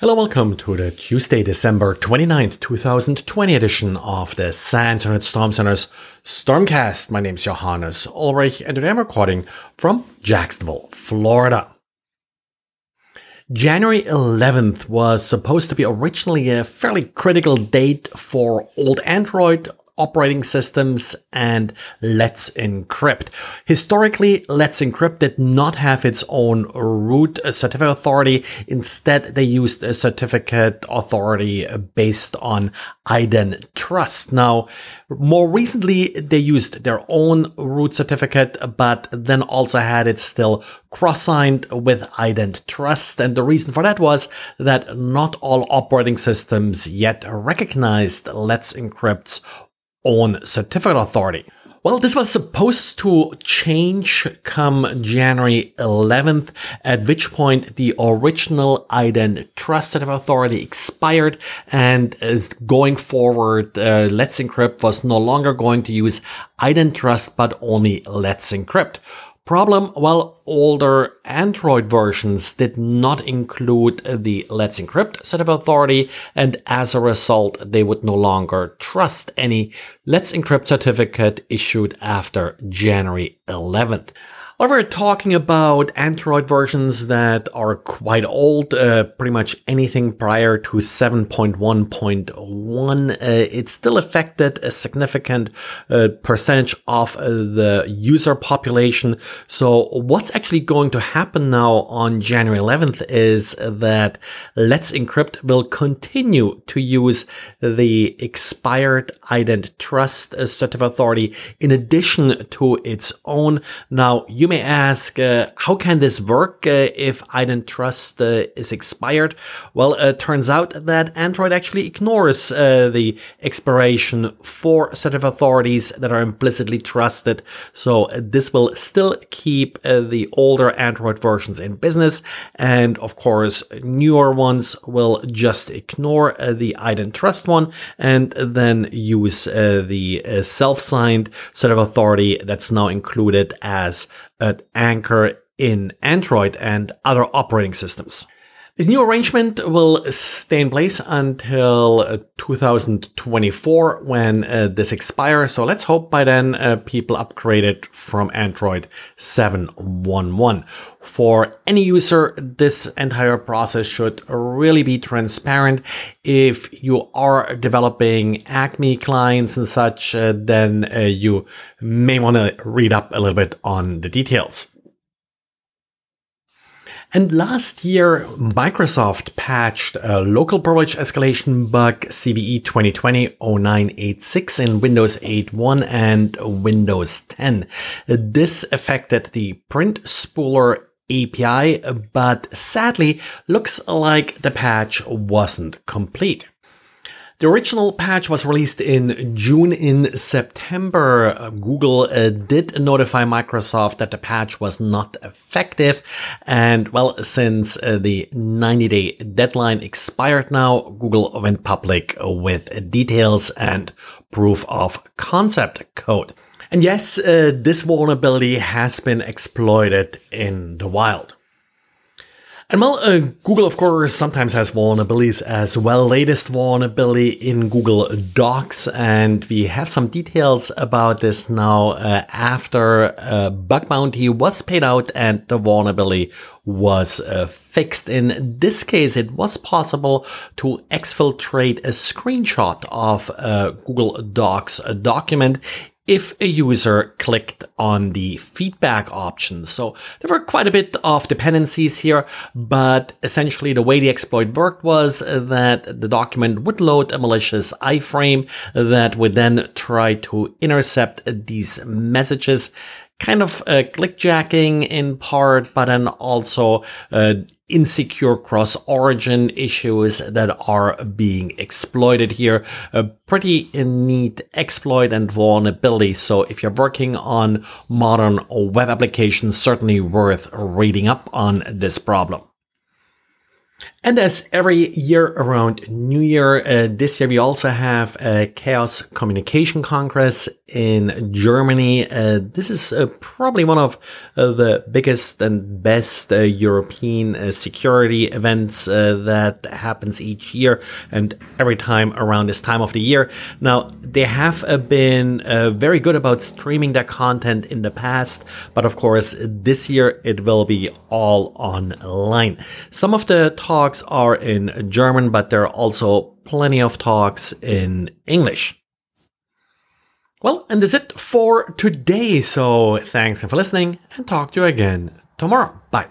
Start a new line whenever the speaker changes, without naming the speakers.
Hello, welcome to the Tuesday, December 29th, 2020 edition of the SANS Internet Storm Center's Stormcast. My name is Johannes Ulrich and today I'm recording from Jacksonville, Florida. January 11th was supposed to be originally a fairly critical date for old Android operating systems and Let's Encrypt. Historically, Let's Encrypt did not have its own root certificate authority. Instead, they used a certificate authority based on IDEN trust. Now, more recently, they used their own root certificate, but then also had it still cross-signed with IdenTrust. And the reason for that was that not all operating systems yet recognized Let's Encrypt's own certificate authority. Well, this was supposed to change come January 11th, at which point the original IdenTrust certificate authority expired and going forward, uh, Let's Encrypt was no longer going to use IdenTrust, but only Let's Encrypt. Problem, well, older Android versions did not include the Let's Encrypt cert authority, and as a result, they would no longer trust any Let's Encrypt certificate issued after January 11th. Well, we're talking about Android versions that are quite old, uh, pretty much anything prior to 7.1.1. Uh, it still affected a significant uh, percentage of uh, the user population. So what's actually going to happen now on January 11th is that Let's Encrypt will continue to use the expired IdenTrust certificate authority in addition to its own. Now, you may ask, uh, how can this work uh, if IdenTrust uh, is expired? Well, it turns out that Android actually ignores uh, the expiration for cert authorities that are implicitly trusted. So uh, this will still keep the older Android versions in business. And of course, newer ones will just ignore the IdenTrust one and then use the self-signed cert authority that's now included as at Anchor in Android and other operating systems. This new arrangement will stay in place until uh, 2024 when uh, this expires. So let's hope by then uh, people upgrade it from Android 7.1.1. For any user, this entire process should really be transparent. If you are developing ACME clients and such, uh, then uh, you may want to read up a little bit on the details. And last year, Microsoft patched a local privilege escalation bug CVE 2020-0986 in Windows 8.1 and Windows 10. This affected the print spooler API, but sadly looks like the patch wasn't complete. The original patch was released in June. In September, Google uh, did notify Microsoft that the patch was not effective. And well, since uh, the 90 day deadline expired now, Google went public with details and proof of concept code. And yes, uh, this vulnerability has been exploited in the wild. And well, uh, Google, of course, sometimes has vulnerabilities as well. Latest vulnerability in Google Docs, and we have some details about this now uh, after uh, bug bounty was paid out and the vulnerability was uh, fixed. In this case, it was possible to exfiltrate a screenshot of a Google Docs document if a user clicked on the feedback option. So there were quite a bit of dependencies here, but essentially the way the exploit worked was that the document would load a malicious iframe that would then try to intercept these messages kind of uh, clickjacking in part, but then also uh, insecure cross origin issues that are being exploited here. A pretty neat exploit and vulnerability. So if you're working on modern web applications, certainly worth reading up on this problem. And as every year around New Year, uh, this year we also have a Chaos Communication Congress in Germany. Uh, this is uh, probably one of uh, the biggest and best uh, European uh, security events that happens each year and every time around this time of the year. Now, they have been very good about streaming their content in the past, but of course, this year it will be all online. Some of the talk talks are in German, but there are also plenty of talks in English. Well, and that's it for today. So thanks for listening and talk to you again tomorrow. Bye.